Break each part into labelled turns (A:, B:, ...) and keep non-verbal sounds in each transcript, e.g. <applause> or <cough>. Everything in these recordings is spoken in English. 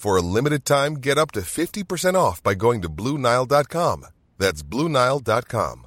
A: For a limited time, get up to 50% off by going to Bluenile.com. That's Bluenile.com.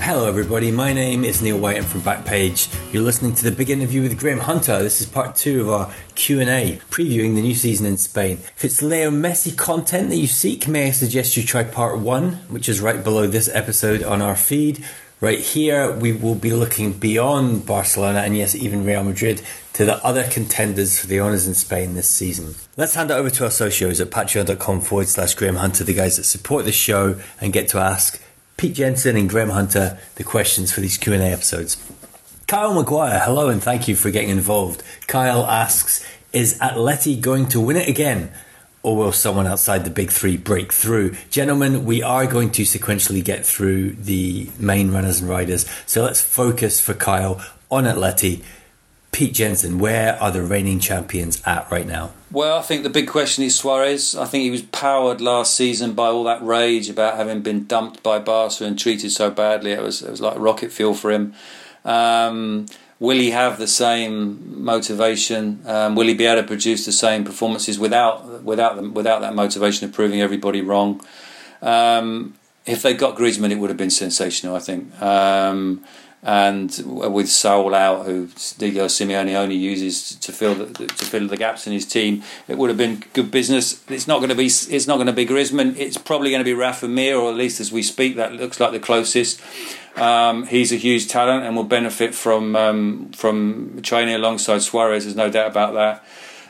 B: Hello, everybody. My name is Neil White. I'm from Backpage. You're listening to the big interview with Graham Hunter. This is part two of our Q and A, previewing the new season in Spain. If it's Leo Messi content that you seek, may I suggest you try part one, which is right below this episode on our feed. Right here, we will be looking beyond Barcelona and yes, even Real Madrid to the other contenders for the honours in Spain this season. Let's hand it over to our socios at patreon.com forward slash Graham Hunter, the guys that support the show and get to ask Pete Jenson and Graham Hunter the questions for these Q&A episodes. Kyle Maguire, hello and thank you for getting involved. Kyle asks, is Atleti going to win it again? Or will someone outside the big three break through? Gentlemen, we are going to sequentially get through the main runners and riders. So let's focus for Kyle on Atleti. Pete Jenson, where are the reigning champions at right now?
C: Well, I think the big question is Suarez. I think he was powered last season by all that rage about having been dumped by Barca and treated so badly. It was it was like rocket fuel for him. Um, Will he have the same motivation? Um, will he be able to produce the same performances without without without that motivation of proving everybody wrong? Um, if they got Griezmann, it would have been sensational. I think. Um, and with Saul out, who Diego Simeone only uses to fill the, to fill the gaps in his team, it would have been good business. It's not going to be it's not going to be Griezmann. It's probably going to be Rafa Mir, or at least as we speak, that looks like the closest. Um, he's a huge talent and will benefit from um, from training alongside Suarez. There's no doubt about that.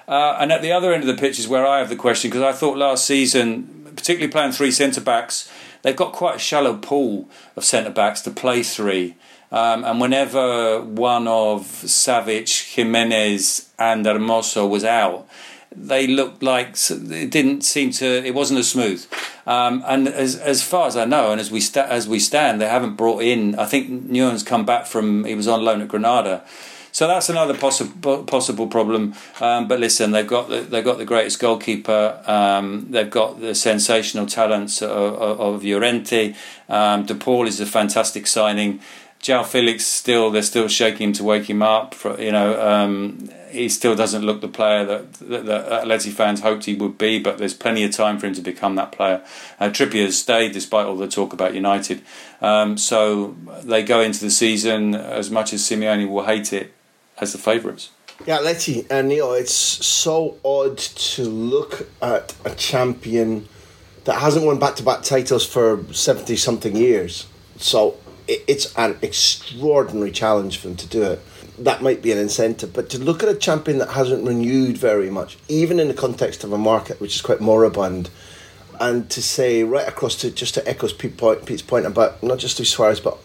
C: Uh, and at the other end of the pitch is where I have the question because I thought last season, particularly playing three centre backs, they've got quite a shallow pool of centre backs to play three. Um, and whenever one of Savic, Giménez, and Hermoso was out, they looked like it didn't seem to. It wasn't as smooth. Um, and as as far as I know, and as we sta- as we stand, they haven't brought in. I think Nehuén's come back from. He was on loan at Granada. So that's another possible possible problem. Um, but listen, they've got the, they've got the greatest goalkeeper. Um, they've got the sensational talents of, of, of Llorente. Um, De Paul is a fantastic signing. João Felix still they're still shaking him to wake him up. For, you know, um, he still doesn't look the player that, that, that Atleti fans hoped he would be. But there's plenty of time for him to become that player. Uh, Trippier has stayed despite all the talk about United. Um, so they go into the season as much as Simeone will hate it as the favourites.
D: Yeah, Letty and Neil, it's so odd to look at a champion that hasn't won back to back titles for 70 something years. So it's an extraordinary challenge for them to do it. That might be an incentive, but to look at a champion that hasn't renewed very much, even in the context of a market which is quite moribund, and to say right across to just to echo Pete's point, Pete's point about not just Luis Suarez, but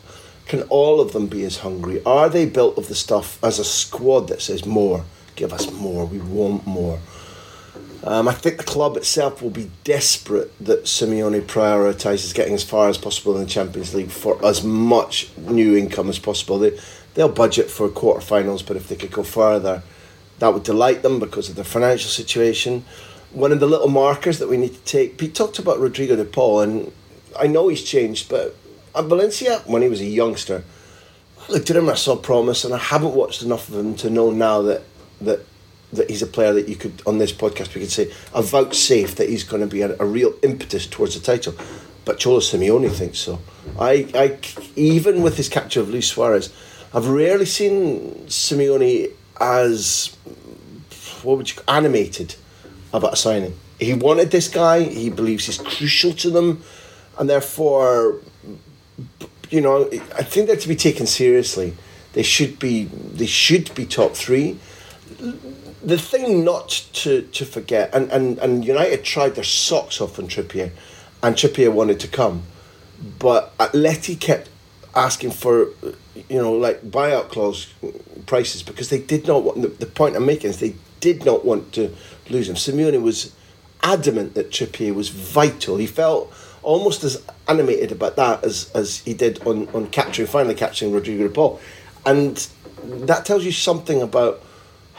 D: can all of them be as hungry? Are they built of the stuff as a squad that says more? Give us more. We want more. Um, I think the club itself will be desperate that Simeone prioritises getting as far as possible in the Champions League for as much new income as possible. They, they'll budget for quarterfinals, but if they could go further, that would delight them because of their financial situation. One of the little markers that we need to take, Pete talked about Rodrigo de Paul, and I know he's changed, but at Valencia, when he was a youngster, I looked at him and I saw promise, and I haven't watched enough of him to know now that that that he's a player that you could on this podcast we could say a vouchsafe that he's going to be a, a real impetus towards the title. But Cholo Simeone thinks so. I, I even with his capture of Luis Suarez, I've rarely seen Simeone as what would you animated about a signing. He wanted this guy. He believes he's crucial to them, and therefore, you know, I think they're to be taken seriously. They should be. They should be top three. The thing not to, to forget, and, and, and United tried their socks off on Trippier, and Trippier wanted to come, but Atleti kept asking for, you know, like buyout clause prices because they did not want. The, the point I'm making is they did not want to lose him. Simeone was adamant that Trippier was vital. He felt almost as animated about that as, as he did on, on capturing, finally capturing Rodrigo de Paul. And that tells you something about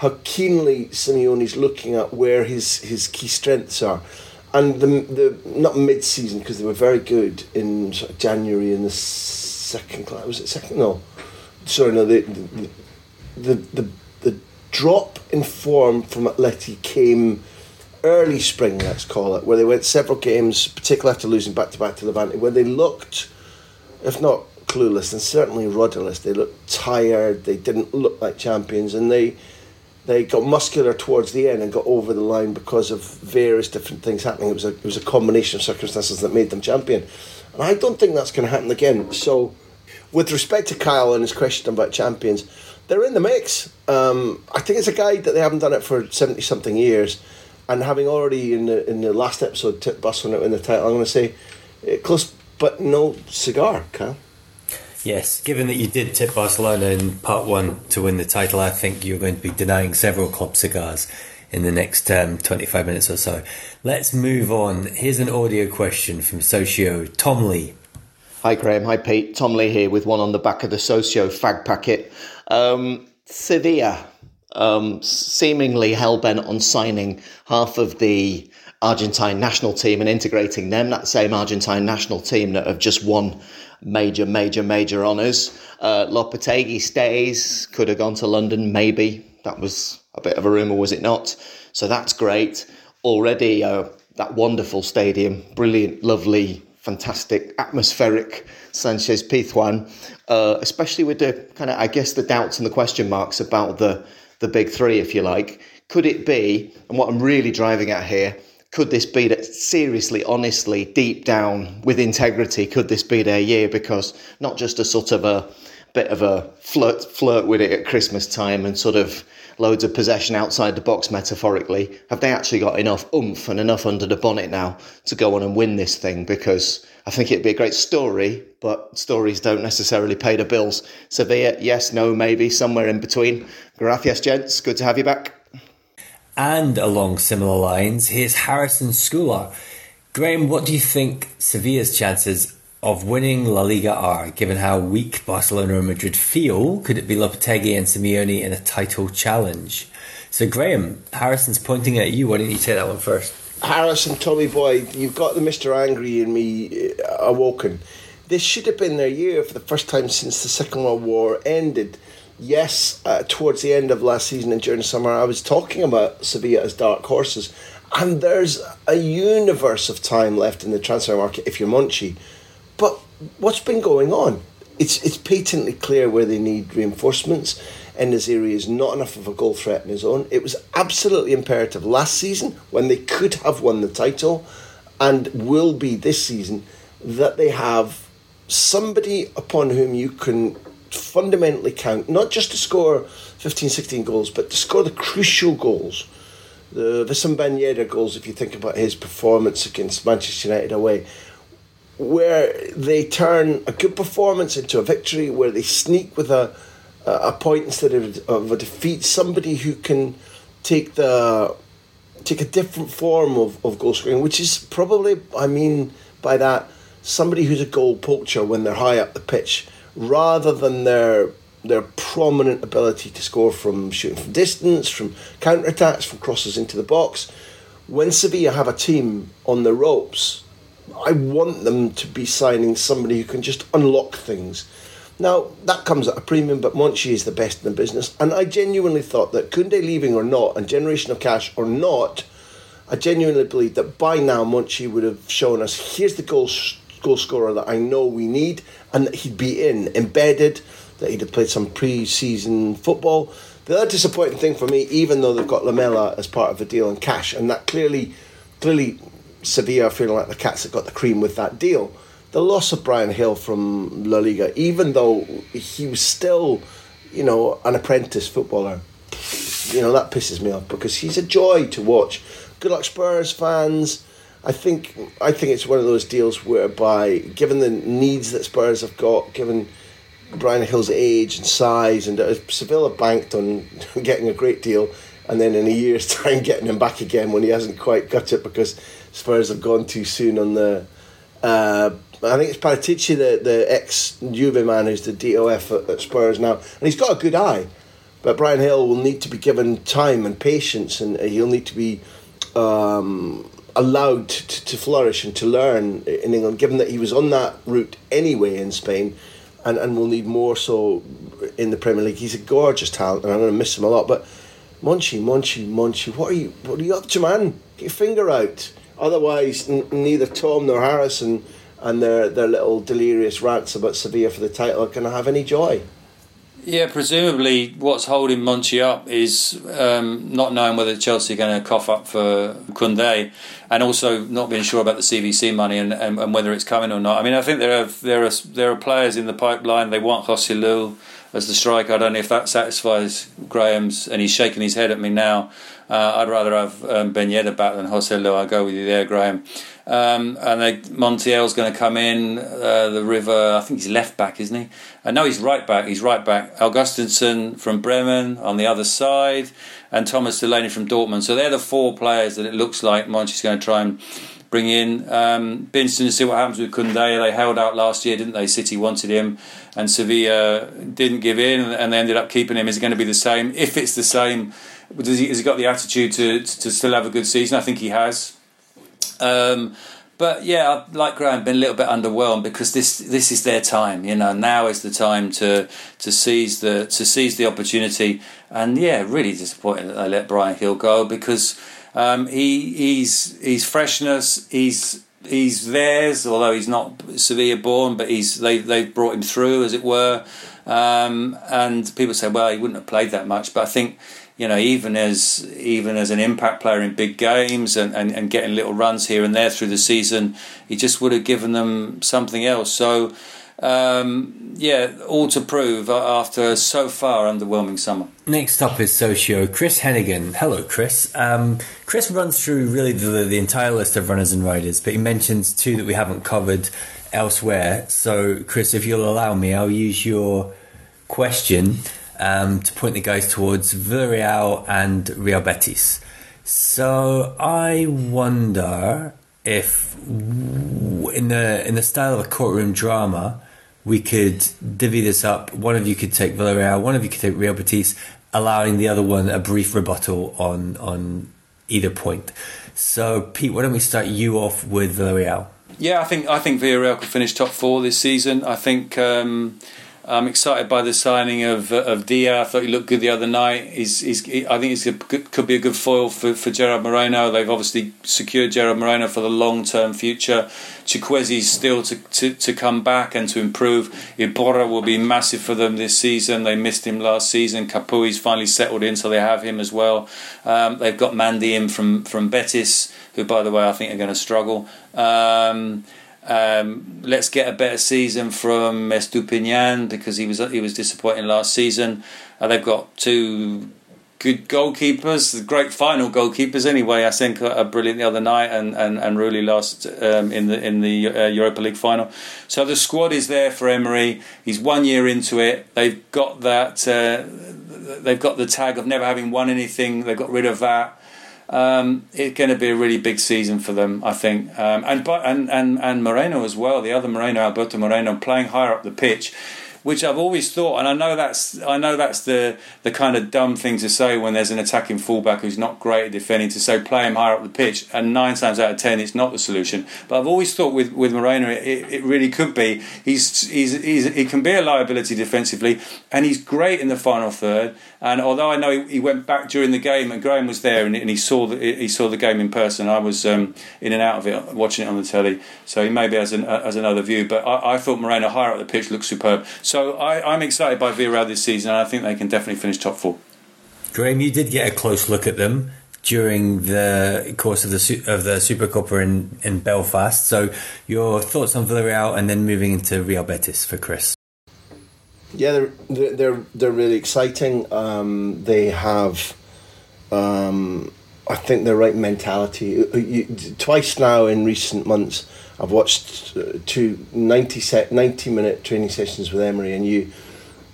D: how keenly Simeone's looking at where his, his key strengths are. And the, the not mid season, because they were very good in sort of January in the second class. Was it second? No. Sorry, no. The, the, the, the, the drop in form from Atleti came early spring, let's call it, where they went several games, particularly after losing back to back to Levante, where they looked, if not clueless, and certainly rudderless. They looked tired. They didn't look like champions, and they they got muscular towards the end and got over the line because of various different things happening. It was a it was a combination of circumstances that made them champion, and I don't think that's going to happen again. So, with respect to Kyle and his question about champions, they're in the mix. Um, I think it's a guy that they haven't done it for seventy something years, and having already in the in the last episode tipped Barcelona in the title, I'm going to say uh, close but no cigar, Kyle.
B: Yes, given that you did tip Barcelona in part one to win the title, I think you're going to be denying several club cigars in the next um, 25 minutes or so. Let's move on. Here's an audio question from Socio Tom Lee.
E: Hi, Graham. Hi, Pete. Tom Lee here with one on the back of the Socio fag packet. Um, Sevilla, um, seemingly hell bent on signing half of the Argentine national team and integrating them, that same Argentine national team that have just won major, major, major honours. Uh, Lopetegui stays, could have gone to London, maybe. That was a bit of a rumour, was it not? So that's great. Already, uh, that wonderful stadium, brilliant, lovely, fantastic, atmospheric Sanchez Pizjuan, uh, especially with the kind of, I guess, the doubts and the question marks about the, the big three, if you like. Could it be, and what I'm really driving at here, could this be that seriously, honestly, deep down with integrity, could this be their year? Because not just a sort of a bit of a flirt flirt with it at Christmas time and sort of loads of possession outside the box metaphorically. Have they actually got enough oomph and enough under the bonnet now to go on and win this thing? Because I think it'd be a great story, but stories don't necessarily pay the bills. Sevilla, yes, no, maybe, somewhere in between. Gracias, gents. Good to have you back.
B: And along similar lines, here's Harrison Schooler. Graham, what do you think Sevilla's chances of winning La Liga are, given how weak Barcelona and Madrid feel? Could it be Lopetegui and Simeone in a title challenge? So, Graham, Harrison's pointing at you. Why don't you take that one first?
D: Harrison, Tommy Boy, you've got the Mr. Angry in me uh, awoken. This should have been their year for the first time since the Second World War ended yes, uh, towards the end of last season and during the summer, I was talking about Sevilla as dark horses. And there's a universe of time left in the transfer market if you're Monchi. But what's been going on? It's, it's patently clear where they need reinforcements. En-Nesyri is not enough of a goal threat in his own. It was absolutely imperative last season when they could have won the title and will be this season that they have somebody upon whom you can fundamentally count, not just to score 15, 16 goals, but to score the crucial goals. The Ben Yedder goals, if you think about his performance against Manchester United away, where they turn a good performance into a victory, where they sneak with a, a point instead of, of a defeat, somebody who can take the take a different form of, of goal scoring, which is probably, I mean by that, somebody who's a goal poacher when they're high up the pitch rather than their their prominent ability to score from shooting from distance, from counter attacks, from crosses into the box. When Sevilla have a team on the ropes, I want them to be signing somebody who can just unlock things. Now, that comes at a premium, but Monchi is the best in the business. And I genuinely thought that Koundé leaving or not, and Generation of Cash or not, I genuinely believe that by now Monchi would have shown us here's the goal goal scorer that I know we need, and that he'd be in, embedded, that he'd have played some pre season football, The other disappointing thing for me, even though they've got Lamela as part of the deal and cash, and that clearly, clearly, Sevilla are feeling like the cats that got the cream with that deal. The loss of Bryan Gil from La Liga, even though he was still, you know, an apprentice footballer, you know that pisses me off because he's a joy to watch. Good luck Spurs fans. I think I think it's one of those deals whereby, given the needs that Spurs have got, given Bryan Gil's age and size, and uh, Sevilla banked on <laughs> getting a great deal, and then in a year's <laughs> time getting him back again when he hasn't quite got it because Spurs have gone too soon on the. Uh, I think it's Paratici, the, the ex Juve man, who's the DOF at, at Spurs now, and he's got a good eye. But Bryan Gil will need to be given time and patience, and he'll need to be um, allowed to, to flourish and to learn in England, given that he was on that route anyway in Spain and, and will need more so in the Premier League. He's a gorgeous talent, and I'm going to miss him a lot. But Monchi, Monchi, Monchi, what are you, what are you up to, man? Get your finger out. Otherwise, n- neither Tom nor Harrison and their their little delirious rants about Sevilla for the title are going to have any joy.
C: Yeah, presumably what's holding Monchi up is um, not knowing whether Chelsea are going to cough up for Koundé, and also not being sure about the CVC money and, and, and, whether it's coming or not. I mean, I think there are there are there are players in the pipeline. They want Joselu as the striker. I don't know if that satisfies Graham's, and he's shaking his head at me now. Uh, I'd rather have um, Ben Yedder back than Joselu. I'll go with you there, Graham. Um, and they, Montiel's going to come in. Uh, the River, I think he's left back, isn't he? Uh, know he's right back. He's right back. Augustinsson from Bremen on the other side, and Thomas Delaney from Dortmund. So they're the four players that it looks like Monchi's going to try and bring in. Um, to see what happens with Koundé. They held out last year, didn't they? City wanted him, and Sevilla didn't give in, and they ended up keeping him. Is it going to be the same? If it's the same, does he, has he got the attitude to, to still have a good season? I think he has. Um, but yeah, like Graham, been a little bit underwhelmed because this this is their time. You know, now is the time to to seize the to seize the opportunity. And yeah, really disappointed that they let Bryan Gil go because um, he he's he's freshness. He's he's theirs, although he's not Sevilla born, but he's they they've brought him through, as it were. Um, and people say, well, he wouldn't have played that much, but I think you know, even as even as an impact player in big games and, and, and getting little runs here and there through the season, he just would have given them something else. So, um, yeah, all to prove after so far underwhelming summer.
B: Next up is socio Chris Hennigan. Hello, Chris. Um, Chris runs through really the, the entire list of runners and riders, but he mentions two that we haven't covered elsewhere. So, Chris, if you'll allow me, I'll use your question um, to point the guys towards Villarreal and Real Betis. So I wonder if, in the in the style of a courtroom drama, we could divvy this up. One of you could take Villarreal, one of you could take Real Betis, allowing the other one a brief rebuttal on on either point. So, Pete, why don't we start you off with Villarreal?
C: Yeah, I think I think Villarreal could finish top four this season. I think. Um, I'm excited by the signing of of Dia. I thought he looked good the other night. He's, he's he, I think he's a could be a good foil for, for Gerard Moreno. They've obviously secured Gerard Moreno for the long term future. Chukwueze's still to, to, to come back and to improve. Iborra will be massive for them this season. They missed him last season. Capoue's finally settled in, so they have him as well. Um, they've got Mandi in from from Betis, who by the way I think are going to struggle. Um, um, let's get a better season from Estupiñán because he was he was disappointing last season. Uh, they've got two good goalkeepers, great final goalkeepers anyway. I think are brilliant the other night and and and really last um, in the in the uh, Europa League final. So the squad is there for Emery. He's one year into it. They've got that. Uh, they've got the tag of never having won anything. They got rid of that um, it's going to be a really big season for them, I think. Um, and, and and and Moreno as well, the other Moreno, Alberto Moreno, playing higher up the pitch which I've always thought, and I know that's I know that's the the kind of dumb thing to say when there's an attacking fullback who's not great at defending to say play him higher up the pitch, and nine times out of ten it's not the solution. But I've always thought with with Moreno it, it really could be. He's, he's he's he can be a liability defensively, and he's great in the final third. And although I know he, he went back during the game, and Graham was there, and, and he saw the he saw the game in person. I was um, in and out of it watching it on the telly, so he maybe has an as another view. But I, I thought Moreno higher up the pitch looked superb. So I, am excited by Villarreal this season, and I think they can definitely finish top four.
B: Graham, you did get a close look at them during the course of the of the Supercopa in, in Belfast. So, your thoughts on Villarreal, and then moving into Real Betis for Chris.
D: Yeah, they're they're they're really exciting. Um, they have, um, I think, the right mentality. Uh, you, twice now in recent months, I've watched uh, two 90, set, 90 minute training sessions with Emery, and you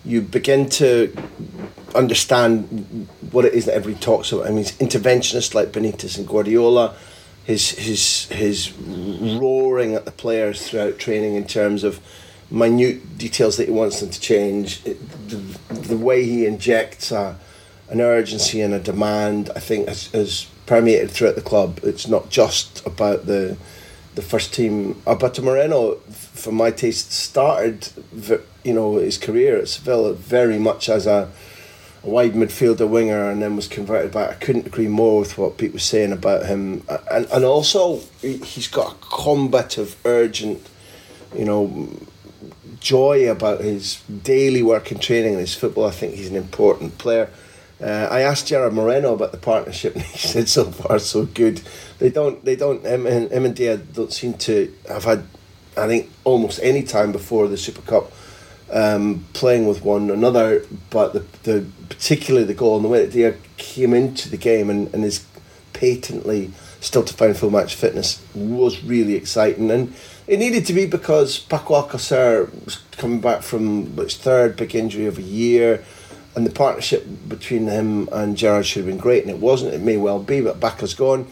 D: you begin to understand what it is that everybody talks about. I mean, interventionists like Benitez and Guardiola, his his his roaring at the players throughout training in terms of minute details that he wants them to change. The, the way he injects a, an urgency and a demand, I think, has, has permeated throughout the club. It's not just about the the first team. Alberto Moreno, for my taste, started you know his career at Seville very much as a, a wide midfielder winger, and then was converted back. I couldn't agree more with what Pete was saying about him, and and also he's got a combative, urgent, you know joy about his daily work and training and his football. I think he's an important player. Uh, I asked Gerard Moreno about the partnership, <laughs> and he said so far so good. They don't, they don't. And, him and Dia don't seem to have had, I think, almost any time before the Super Cup um, playing with one another. But the, the particularly the goal and the way that Dia came into the game and, and is patently still to find full match fitness was really exciting and it needed to be because Paco Alcacer was coming back from his third big injury of a year, and the partnership between him and Gerard should have been great, and it wasn't. It may well be, but Paco's gone.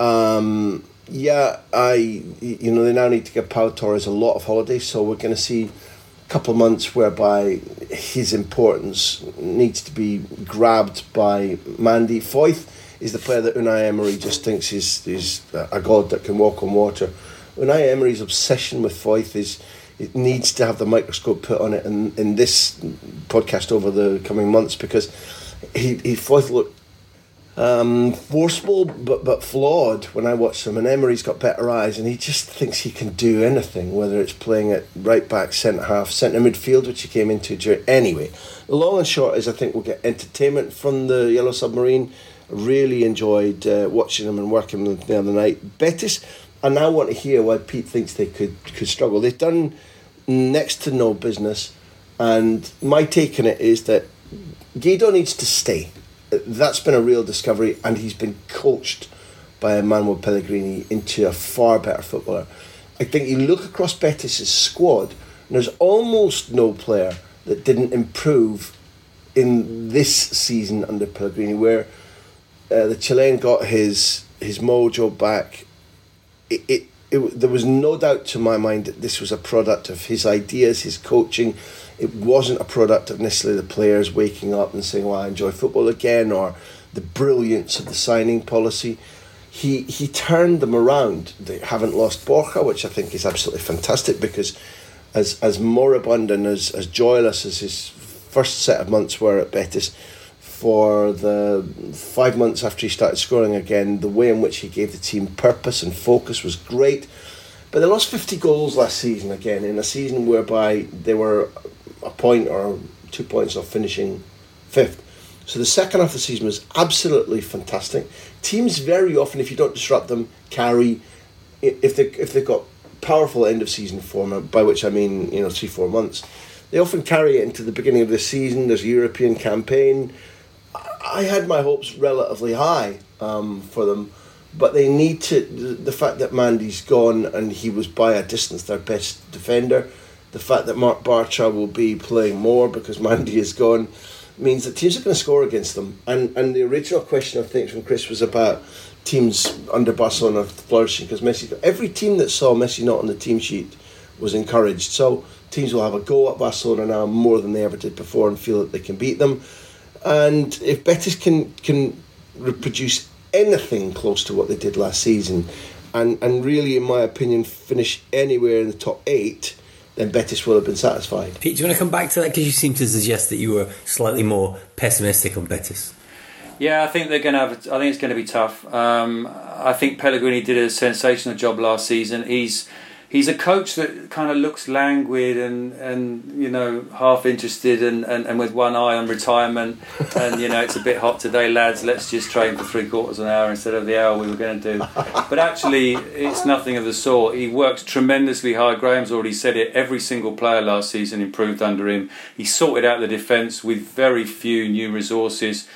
D: Um, yeah, I you know they now need to give Pau Torres a lot of holidays, so we're going to see a couple of months whereby his importance needs to be grabbed by Mandi. Foyth is the player that Unai Emery just thinks is is a god that can walk on water. Unai Emery's obsession with Foyth is it needs to have the microscope put on it in, in this podcast over the coming months because he, he Foyth looked um, forceful but but flawed when I watch him and Emery's got better eyes and he just thinks he can do anything whether it's playing at right back centre half centre midfield which he came into during anyway the long and short is I think we'll get entertainment from the Yellow Submarine really enjoyed uh, watching them and working with them the other night Betis I now want to hear why Pete thinks they could could struggle. They've done next to no business, and my take on it is that Guido needs to stay. That's been a real discovery, and he's been coached by Manuel Pellegrini into a far better footballer. I think you look across Betis' squad, and there's almost no player that didn't improve in this season under Pellegrini, where uh, the Chilean got his his mojo back it, it, it, there was no doubt to my mind that this was a product of his ideas, his coaching. It wasn't a product of necessarily the players waking up and saying, "Well, I enjoy football again," or the brilliance of the signing policy. He he turned them around. They haven't lost Borja, which I think is absolutely fantastic because, as as moribund and as as joyless as his first set of months were at Betis, for the five months after he started scoring again, the way in which he gave the team purpose and focus was great. But they lost 50 goals last season again, in a season whereby they were a point or two points off finishing fifth. So the second half of the season was absolutely fantastic. Teams very often, if you don't disrupt them, carry if they if they've got powerful end of season form, by which I mean you know three four months, they often carry it into the beginning of the season. There's a European campaign. I had my hopes relatively high um, for them, but they need to. The fact that Mandi's gone and he was by a distance their best defender, the fact that Marc Bartra will be playing more because <laughs> Mandi is gone, means that teams are going to score against them. And and the original question I think from Chris was about teams under Barcelona flourishing because Messi. Every team that saw Messi not on the team sheet was encouraged. So teams will have a go at Barcelona now more than they ever did before and feel that they can beat them. And if Betis can can reproduce anything close to what they did last season, and and really, in my opinion, finish anywhere in the top eight, then Betis will have been satisfied.
B: Pete, do you want to come back to that because you seem to suggest that you were slightly more pessimistic on Betis?
C: Yeah, I think they're going to have. I think it's going to be tough. Um, I think Pellegrini did a sensational job last season. He's he's a coach that kind of looks languid and, and you know half interested and, and, and with one eye on retirement. <laughs> And you know it's a bit hot today lads. Let's just train for three quarters of an hour instead of the hour we were going to do. But actually it's nothing of the sort. He works tremendously hard Graham's already said it. Every single player last season improved under him. He sorted out the defence with very few new resources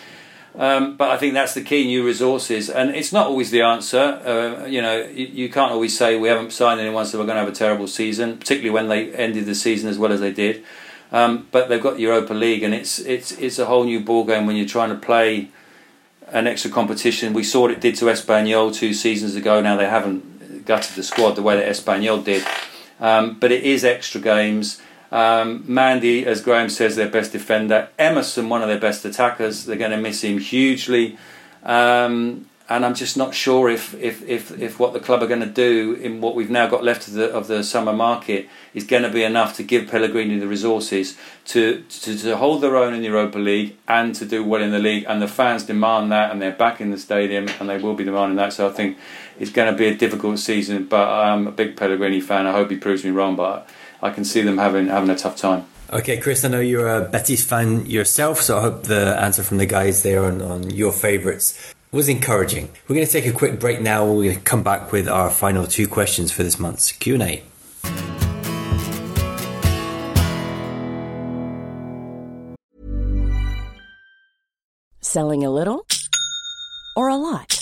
C: um, but I think that's the key: new resources, and it's not always the answer. Uh, you know, you, you, can't always say we haven't signed anyone, so we're going to have a terrible season. Particularly when they ended the season as well as they did. Um, but they've got Europa League, and it's it's it's a whole new ball game when you're trying to play an extra competition. We saw what it did to Espanyol two seasons ago. Now they haven't gutted the squad the way that Espanyol did, um, but it is extra games. Um, Mandi, as Graham says, their best defender. Emerson, one of their best attackers. They're going to miss him hugely. Um, and I'm just not sure if, if, if, if what the club are going to do in what we've now got left of the, of the summer market is going to be enough to give Pellegrini the resources to, to, to hold their own in the Europa League and to do well in the league. And the fans demand that, and they're back in the stadium, and they will be demanding that. So I think it's going to be a difficult season. But I'm a big Pellegrini fan. I hope he proves me wrong. But I can see them having having a tough time.
B: Okay, Chris, I know you're a Betis fan yourself, so I hope the answer from the guys there on, on your favourites was encouraging. We're going to take a quick break now. We're going to come back with our final two questions for this month's Q&A.
F: Selling a little or a lot?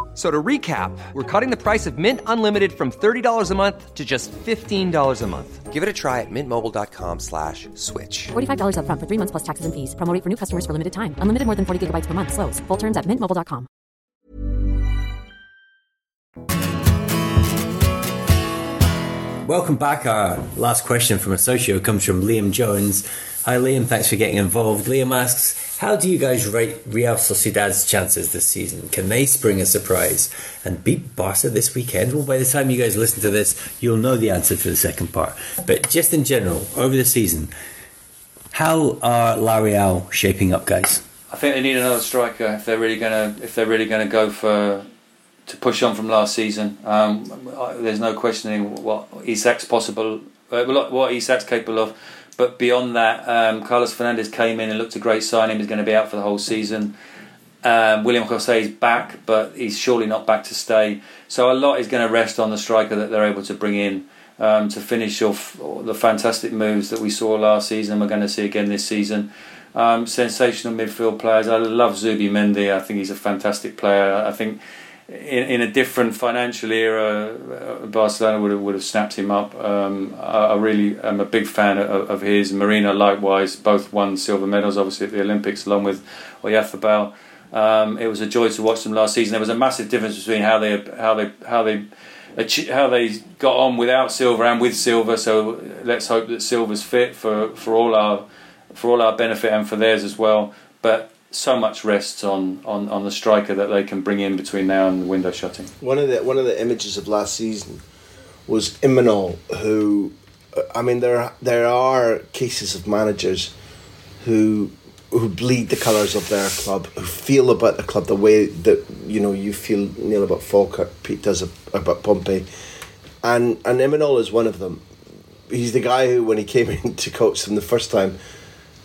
G: So to recap, we're cutting the price of Mint Unlimited from $30 a month to just $15 a month. Give it a try at mintmobile.com slash switch.
H: $45 up front for three months plus taxes and fees. Promo for new customers for limited time. Unlimited more than 40 gigabytes per month. Slows. Full terms at mintmobile.com.
B: Welcome back. Our last question from a socio comes from Liam Jones. Hi Liam, thanks for getting involved. Liam asks, how do you guys rate Real Sociedad's chances this season? Can they spring a surprise and beat Barca this weekend? Well, by the time you guys listen to this, you'll know the answer to the second part. But just in general, over the season, how are La Real shaping up, guys?
C: I think they need another striker if they're really gonna if they're really gonna go for to push on from last season. Um, there's no questioning what Isak's possible, uh, what Isak's capable of. But beyond that, um, Carlos Fernandez came in and looked a great signing. He's going to be out for the whole season. Um, Willian José is back, but he's surely not back to stay. So a lot is going to rest on the striker that they're able to bring in um, to finish off the fantastic moves that we saw last season. And we're going to see again this season. Um, sensational midfield players. I love Zubimendi. I think he's a fantastic player. I think in, in a different financial era, uh, Barcelona would have, would have snapped him up. Um, I, I, really am a big fan of, of, his. Merino, likewise, both won silver medals, obviously at the Olympics, along with Oyarzabal. Um, it was a joy to watch them last season. There was a massive difference between how they how they how they how they got on without Silva and with Silva. So let's hope that Silva's fit for, for all our for all our benefit and for theirs as well. But so much rests on, on, on the striker that they can bring in between now and the window shutting.
D: One of the one of the images of last season was Imanol, who, uh, I mean, there there are cases of managers who who bleed the colours of their club, who feel about the club the way that you know you feel Neil about Falkirk, Pete does about Pompey, and and Imanol is one of them. He's the guy who, when he came <laughs> in to coach them the first time,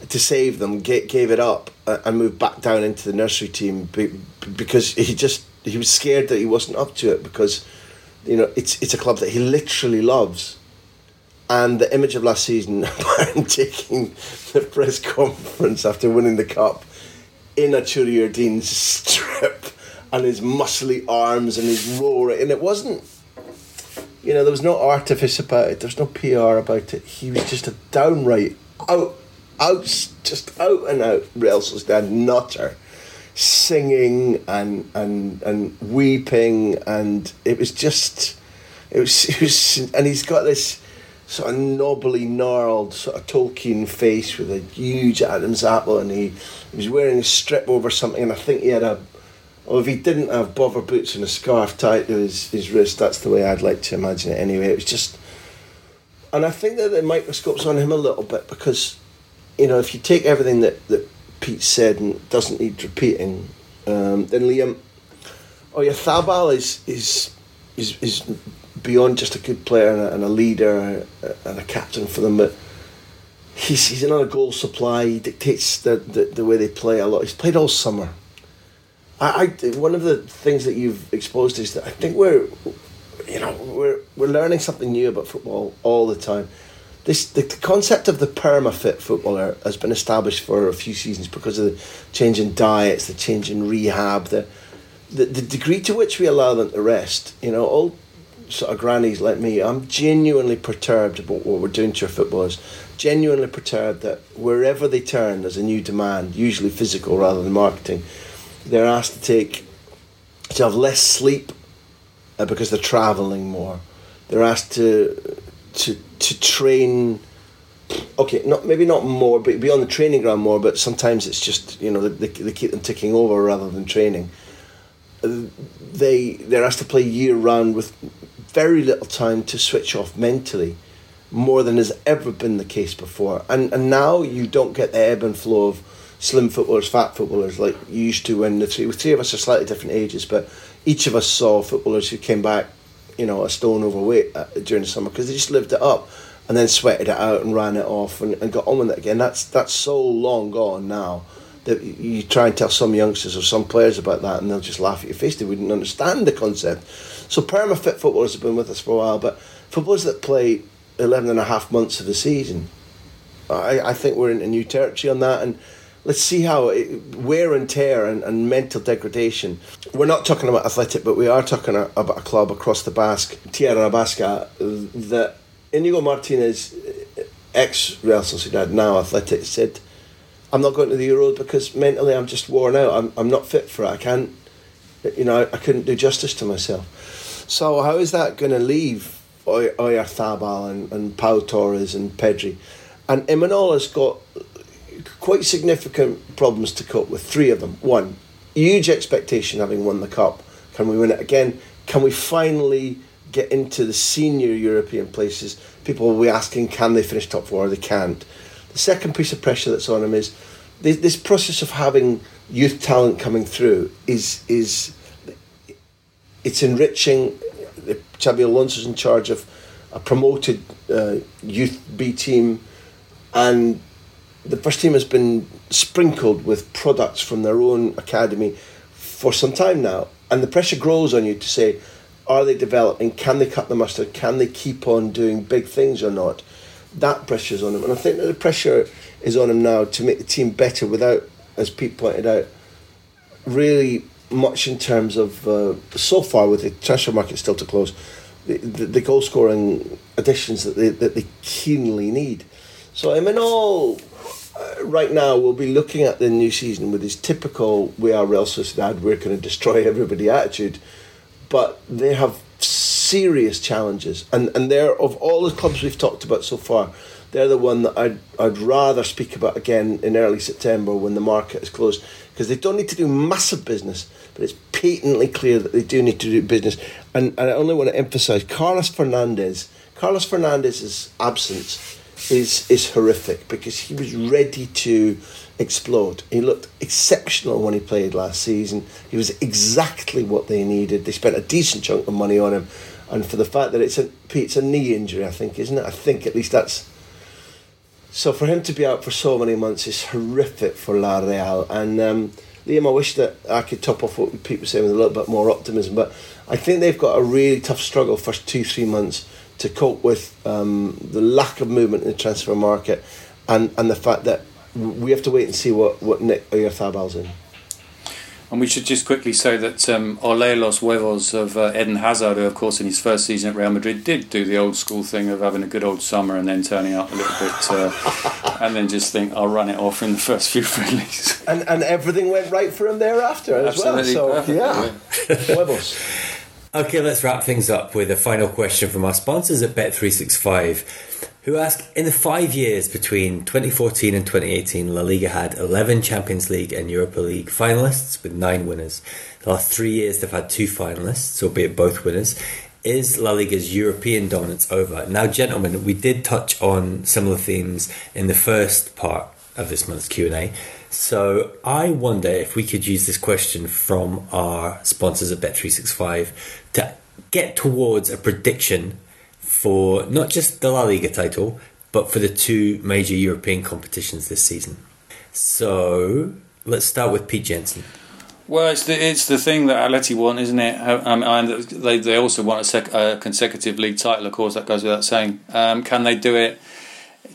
D: to save them, gave, gave it up and moved back down into the nursery team because he just he was scared that he wasn't up to it because you know it's it's a club that he literally loves. And the image of last season <laughs> taking the press conference after winning the cup in a txuri-urdin's strip and his muscly arms and his roar and it wasn't you know there was no artifice about it there's no PR about it. He was just a downright out out just out and out Sociedad nutter singing and and and weeping and it was just it was <laughs> it was and he's got this sort of knobbly gnarled sort of Tolkien face with a huge Adam's apple and he, he was wearing a strip over something and I think he had a or if he didn't have bother boots and a scarf tied to his, his wrist, that's the way I'd like to imagine it anyway. It was just and I think that the microscope's on him a little bit because, you know, if you take everything that, that Pete said and doesn't need repeating. Um, then Liam, oh yeah, Thabal is is is is beyond just a good player and a, and a leader and a captain for them, but he's he's another goal supply. He dictates the, the, the way they play a lot. He's played all summer. I, I one of the things that you've exposed is that I think we're you know we're we're learning something new about football all the time this the, the concept of the perma-fit footballer has been established for a few seasons because of the change in diets, the change in rehab, the the, the degree to which we allow them to rest. You know, all sort of grannies like me, I'm genuinely perturbed about what we're doing to our footballers. Genuinely perturbed that wherever they turn, there's a new demand, usually physical rather than marketing. They're asked to take to have less sleep uh, because they're traveling more. They're asked to to to train okay, not maybe not more, but be on the training ground more. But sometimes it's just you know they, they keep them ticking over rather than training. They they're asked to play year round with very little time to switch off mentally, more than has ever been the case before. And and now you don't get the ebb and flow of slim footballers, fat footballers like you used to when the three, three of us are slightly different ages, but each of us saw footballers who came back you know, a stone overweight uh, during the summer because they just lived it up and then sweated it out and ran it off and, and got on with it again. That's that's so long gone now that you try and tell some youngsters or some players about that and they'll just laugh at your face. They wouldn't understand the concept. So perma-fit footballers have been with us for a while, but footballers that play 11 and a half months of the season, I, I think we're into new territory on that and let's see how it, wear and tear and, and mental degradation. We're not talking about athletic, but we are talking about a club across the Basque, Tierra Basca, that Inigo Martinez, ex Real Sociedad, now athletic, said, I'm not going to the Euros because mentally I'm just worn out. I'm, I'm not fit for it. I can't, you know, I, couldn't do justice to myself. So how is that going to leave Oyarzabal and, and Pau Torres and Pedri? And Imanol has got quite significant problems to cope with. Three of them. One, huge expectation having won the cup. Can we win it again? Can we finally get into the senior European places? People will be asking, can they finish top four? They can't. The second piece of pressure that's on them is this, this process of having youth talent coming through is is it's enriching. Xabi Alonso's in charge of a promoted uh, youth B team, and the first team has been sprinkled with products from their own academy for some time now, and the pressure grows on you to say, are they developing? Can they cut the mustard? Can they keep on doing big things or not? That pressure's on them, and I think that the pressure is on them now to make the team better without, as Pete pointed out, really much in terms of uh, so far with the transfer market still to close, the, the, the goal scoring additions that they that they keenly need. So I mean, all uh, right now we'll be looking at the new season with his typical "we are Real Sociedad, we're going to destroy everybody" attitude, but they have serious challenges, and and they're of all the clubs we've talked about so far, they're the one that I'd I'd rather speak about again in early September when the market is closed because they don't need to do massive business, but it's patently clear that they do need to do business, and, and I only want to emphasise Carlos Fernandez. Carlos Fernandez's absence is is horrific because he was ready to explode. He looked exceptional when he played last season. He was exactly what they needed. They spent a decent chunk of money on him, and for the fact that it's a it's a knee injury, I think, isn't it? I think at least that's. So for him to be out for so many months is horrific for La Real. And um, Liam, I wish that I could top off what was saying with a little bit more optimism, but I think they've got a really tough struggle first two three months to cope with um, the lack of movement in the transfer market and, and the fact that we have to wait and see what, what Nick Oyarzabal's in.
C: And we should just quickly say that um, Ole Los Huevos of uh, Eden Hazard, who, of course, in his first season at Real Madrid, did do the old school thing of having a good old summer and then turning up a little bit, uh, and then just think, I'll run it off in the first few <laughs> friendlies.
D: And, and everything went right for him thereafter as
C: Absolutely
D: well. So,
C: perfect,
D: yeah. Huevos. <laughs>
B: Okay, let's wrap things up with a final question from our sponsors at Bet365, who ask In the five years between 2014 and 2018, La Liga had 11 Champions League and Europa League finalists with nine winners. The last three years, they've had two finalists, albeit both winners. Is La Liga's European dominance over? Now, gentlemen, we did touch on similar themes in the first part of this month's Q&A. So I wonder if we could use this question from our sponsors at Bet365 to get towards a prediction for not just the La Liga title, but for the two major European competitions this season. So let's start with Pete Jenson.
C: Well, it's the it's the thing that Atleti want, isn't it? Um, and they they also want a, sec, a consecutive league title. Of course, that goes without saying. Um, can they do it?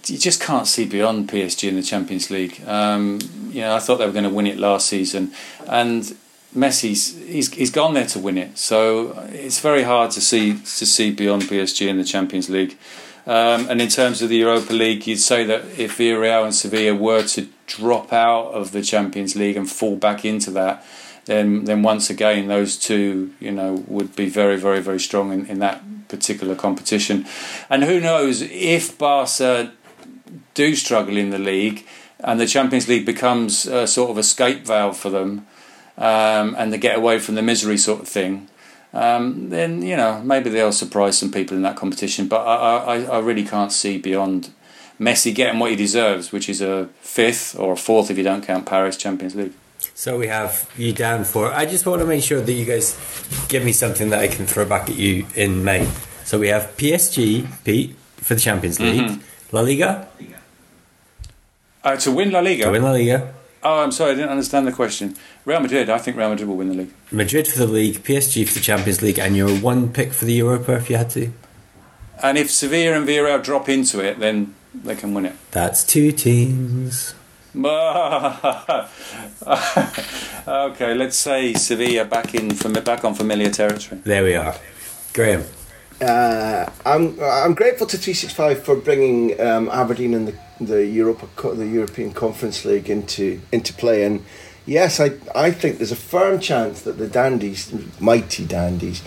C: You just can't see beyond PSG in the Champions League. Um, you know, I thought they were going to win it last season, and Messi's he's he's gone there to win it. So it's very hard to see to see beyond PSG in the Champions League. Um, and in terms of the Europa League, you'd say that if Villarreal and Sevilla were to drop out of the Champions League and fall back into that, then then once again those two you know would be very very very strong in, in that particular competition. And who knows if Barca do struggle in the league and the Champions League becomes a sort of escape valve for them, um, and they get away from the misery sort of thing. Um, then you know maybe they'll surprise some people in that competition, but I, I, I really can't see beyond Messi getting what he deserves, which is a fifth or a fourth if you don't count Paris Champions League.
B: So we have you down for. I just want to make sure that you guys give me something that I can throw back at you in May. So we have PSG, Pete, for the Champions League,
C: Mm-hmm.
B: La Liga,
C: Uh, to win La Liga.
B: to win La Liga,
C: Oh, I'm sorry, I didn't understand the question. Real Madrid, I think Real Madrid will win the league.
B: Madrid for the league, PSG for the Champions League, and your one pick for the Europa if you had to.
C: And if Sevilla and Villarreal drop into it, then they can win it.
B: That's two teams. <laughs>
C: okay, let's say Sevilla back in from back on familiar territory.
B: There we are. Graham.
D: Uh, I'm I'm grateful to 365 for bringing um, Aberdeen and the the Europa the European Conference League into into play and yes I I think there's a firm chance that the Dandies mighty Dandies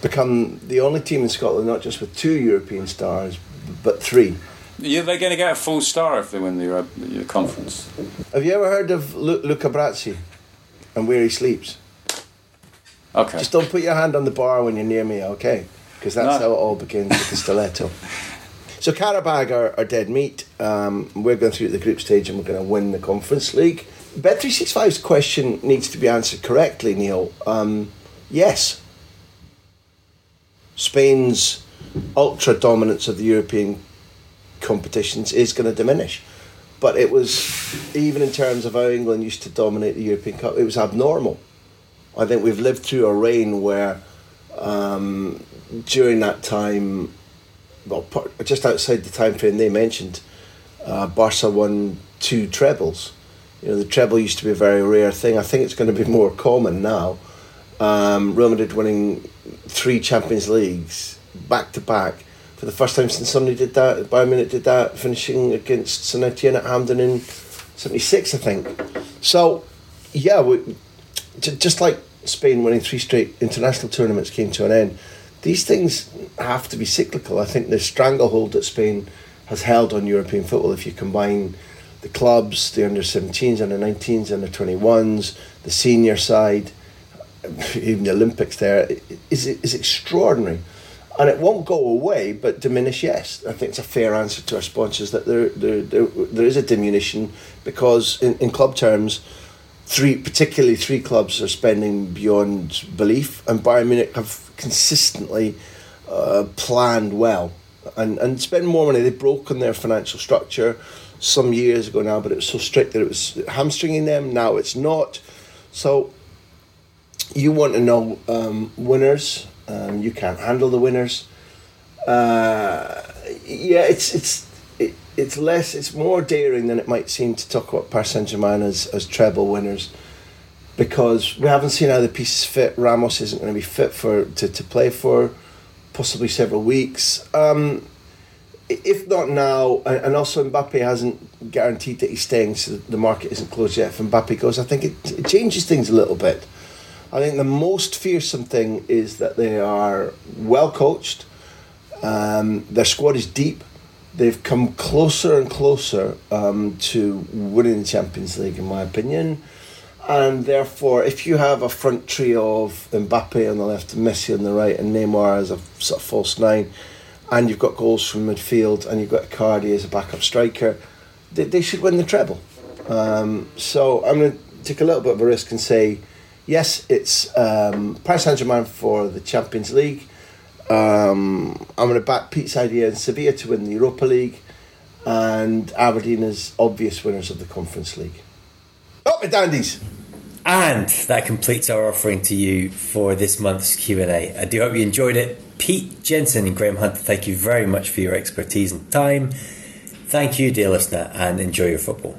D: become the only team in Scotland not just with two European stars but three.
C: Yeah, they're going to get a full star if they win the, Euro- the conference.
D: Have you ever heard of Lu- Luca Brasi and where he sleeps?
C: Okay.
D: Just don't put your hand on the bar when you're near me, okay? Because that's
C: No.
D: how it all begins with the stiletto. So Qarabag are, are dead meat. Um, we're going through the group stage and we're going to win the Conference League. Bet365's question needs to be answered correctly, Neil. Um, yes. Spain's ultra dominance of the European competitions is going to diminish. But it was, even in terms of how England used to dominate the European Cup, it was abnormal. I think we've lived through a reign where um, during that time, well, just outside the time frame they mentioned, uh, Barca won two trebles. You know, the treble used to be a very rare thing. I think it's going to be more common now. Um, Real Madrid winning three Champions Leagues back to back for the first time since somebody did that. Bayern Munich did that, finishing against St Etienne at Hampden in '76, I think. So, yeah, we, just like Spain winning three straight international tournaments came to an end, these things have to be cyclical. I think the stranglehold that Spain has held on European football, if you combine the clubs, the under 17s, under 19s, under 21s, the senior side, <laughs> even the Olympics there, is, is extraordinary. and it won't go away, but diminish. Yes, I think it's a fair answer to our sponsors that there there there, there is a diminution because in, in club terms, three particularly three clubs are spending beyond belief, and Bayern Munich have consistently uh, planned well and and spend more money. They've broken their financial structure some years ago now, but it was so strict that it was hamstringing them. Now it's not. So you want to know um, winners um, you can't handle the winners. Uh, yeah, it's it's it, it's less, it's more daring than it might seem to talk about Paris Saint Germain as as treble winners, because we haven't seen how the pieces fit. Ramos isn't going to be fit for to, to play for possibly several weeks. Um, if not now, and also Mbappe hasn't guaranteed that he's staying, so the market isn't closed yet. If Mbappe goes, I think it, it changes things a little bit. I think the most fearsome thing is that they are well coached. Um, their squad is deep. They've come closer and closer um, to winning the Champions League, in my opinion. And therefore, if you have a front trio of Mbappe on the left, Messi on the right, and Neymar as a sort of false nine, and you've got goals from midfield, and you've got Icardi as a backup striker, they, they should win the treble. Um, so I'm going to take a little bit of a risk and say yes, it's um, Paris Saint Germain for the Champions League. Um, I'm going to back Pete's idea in Sevilla to win the Europa League, and Aberdeen as obvious winners of the Conference League. Up the dandies!
B: And that completes our offering to you for this month's Q&A. I do hope you enjoyed it. Pete Jenson and Graham Hunter, thank you very much for your expertise and time. Thank you, dear listener, and enjoy your football.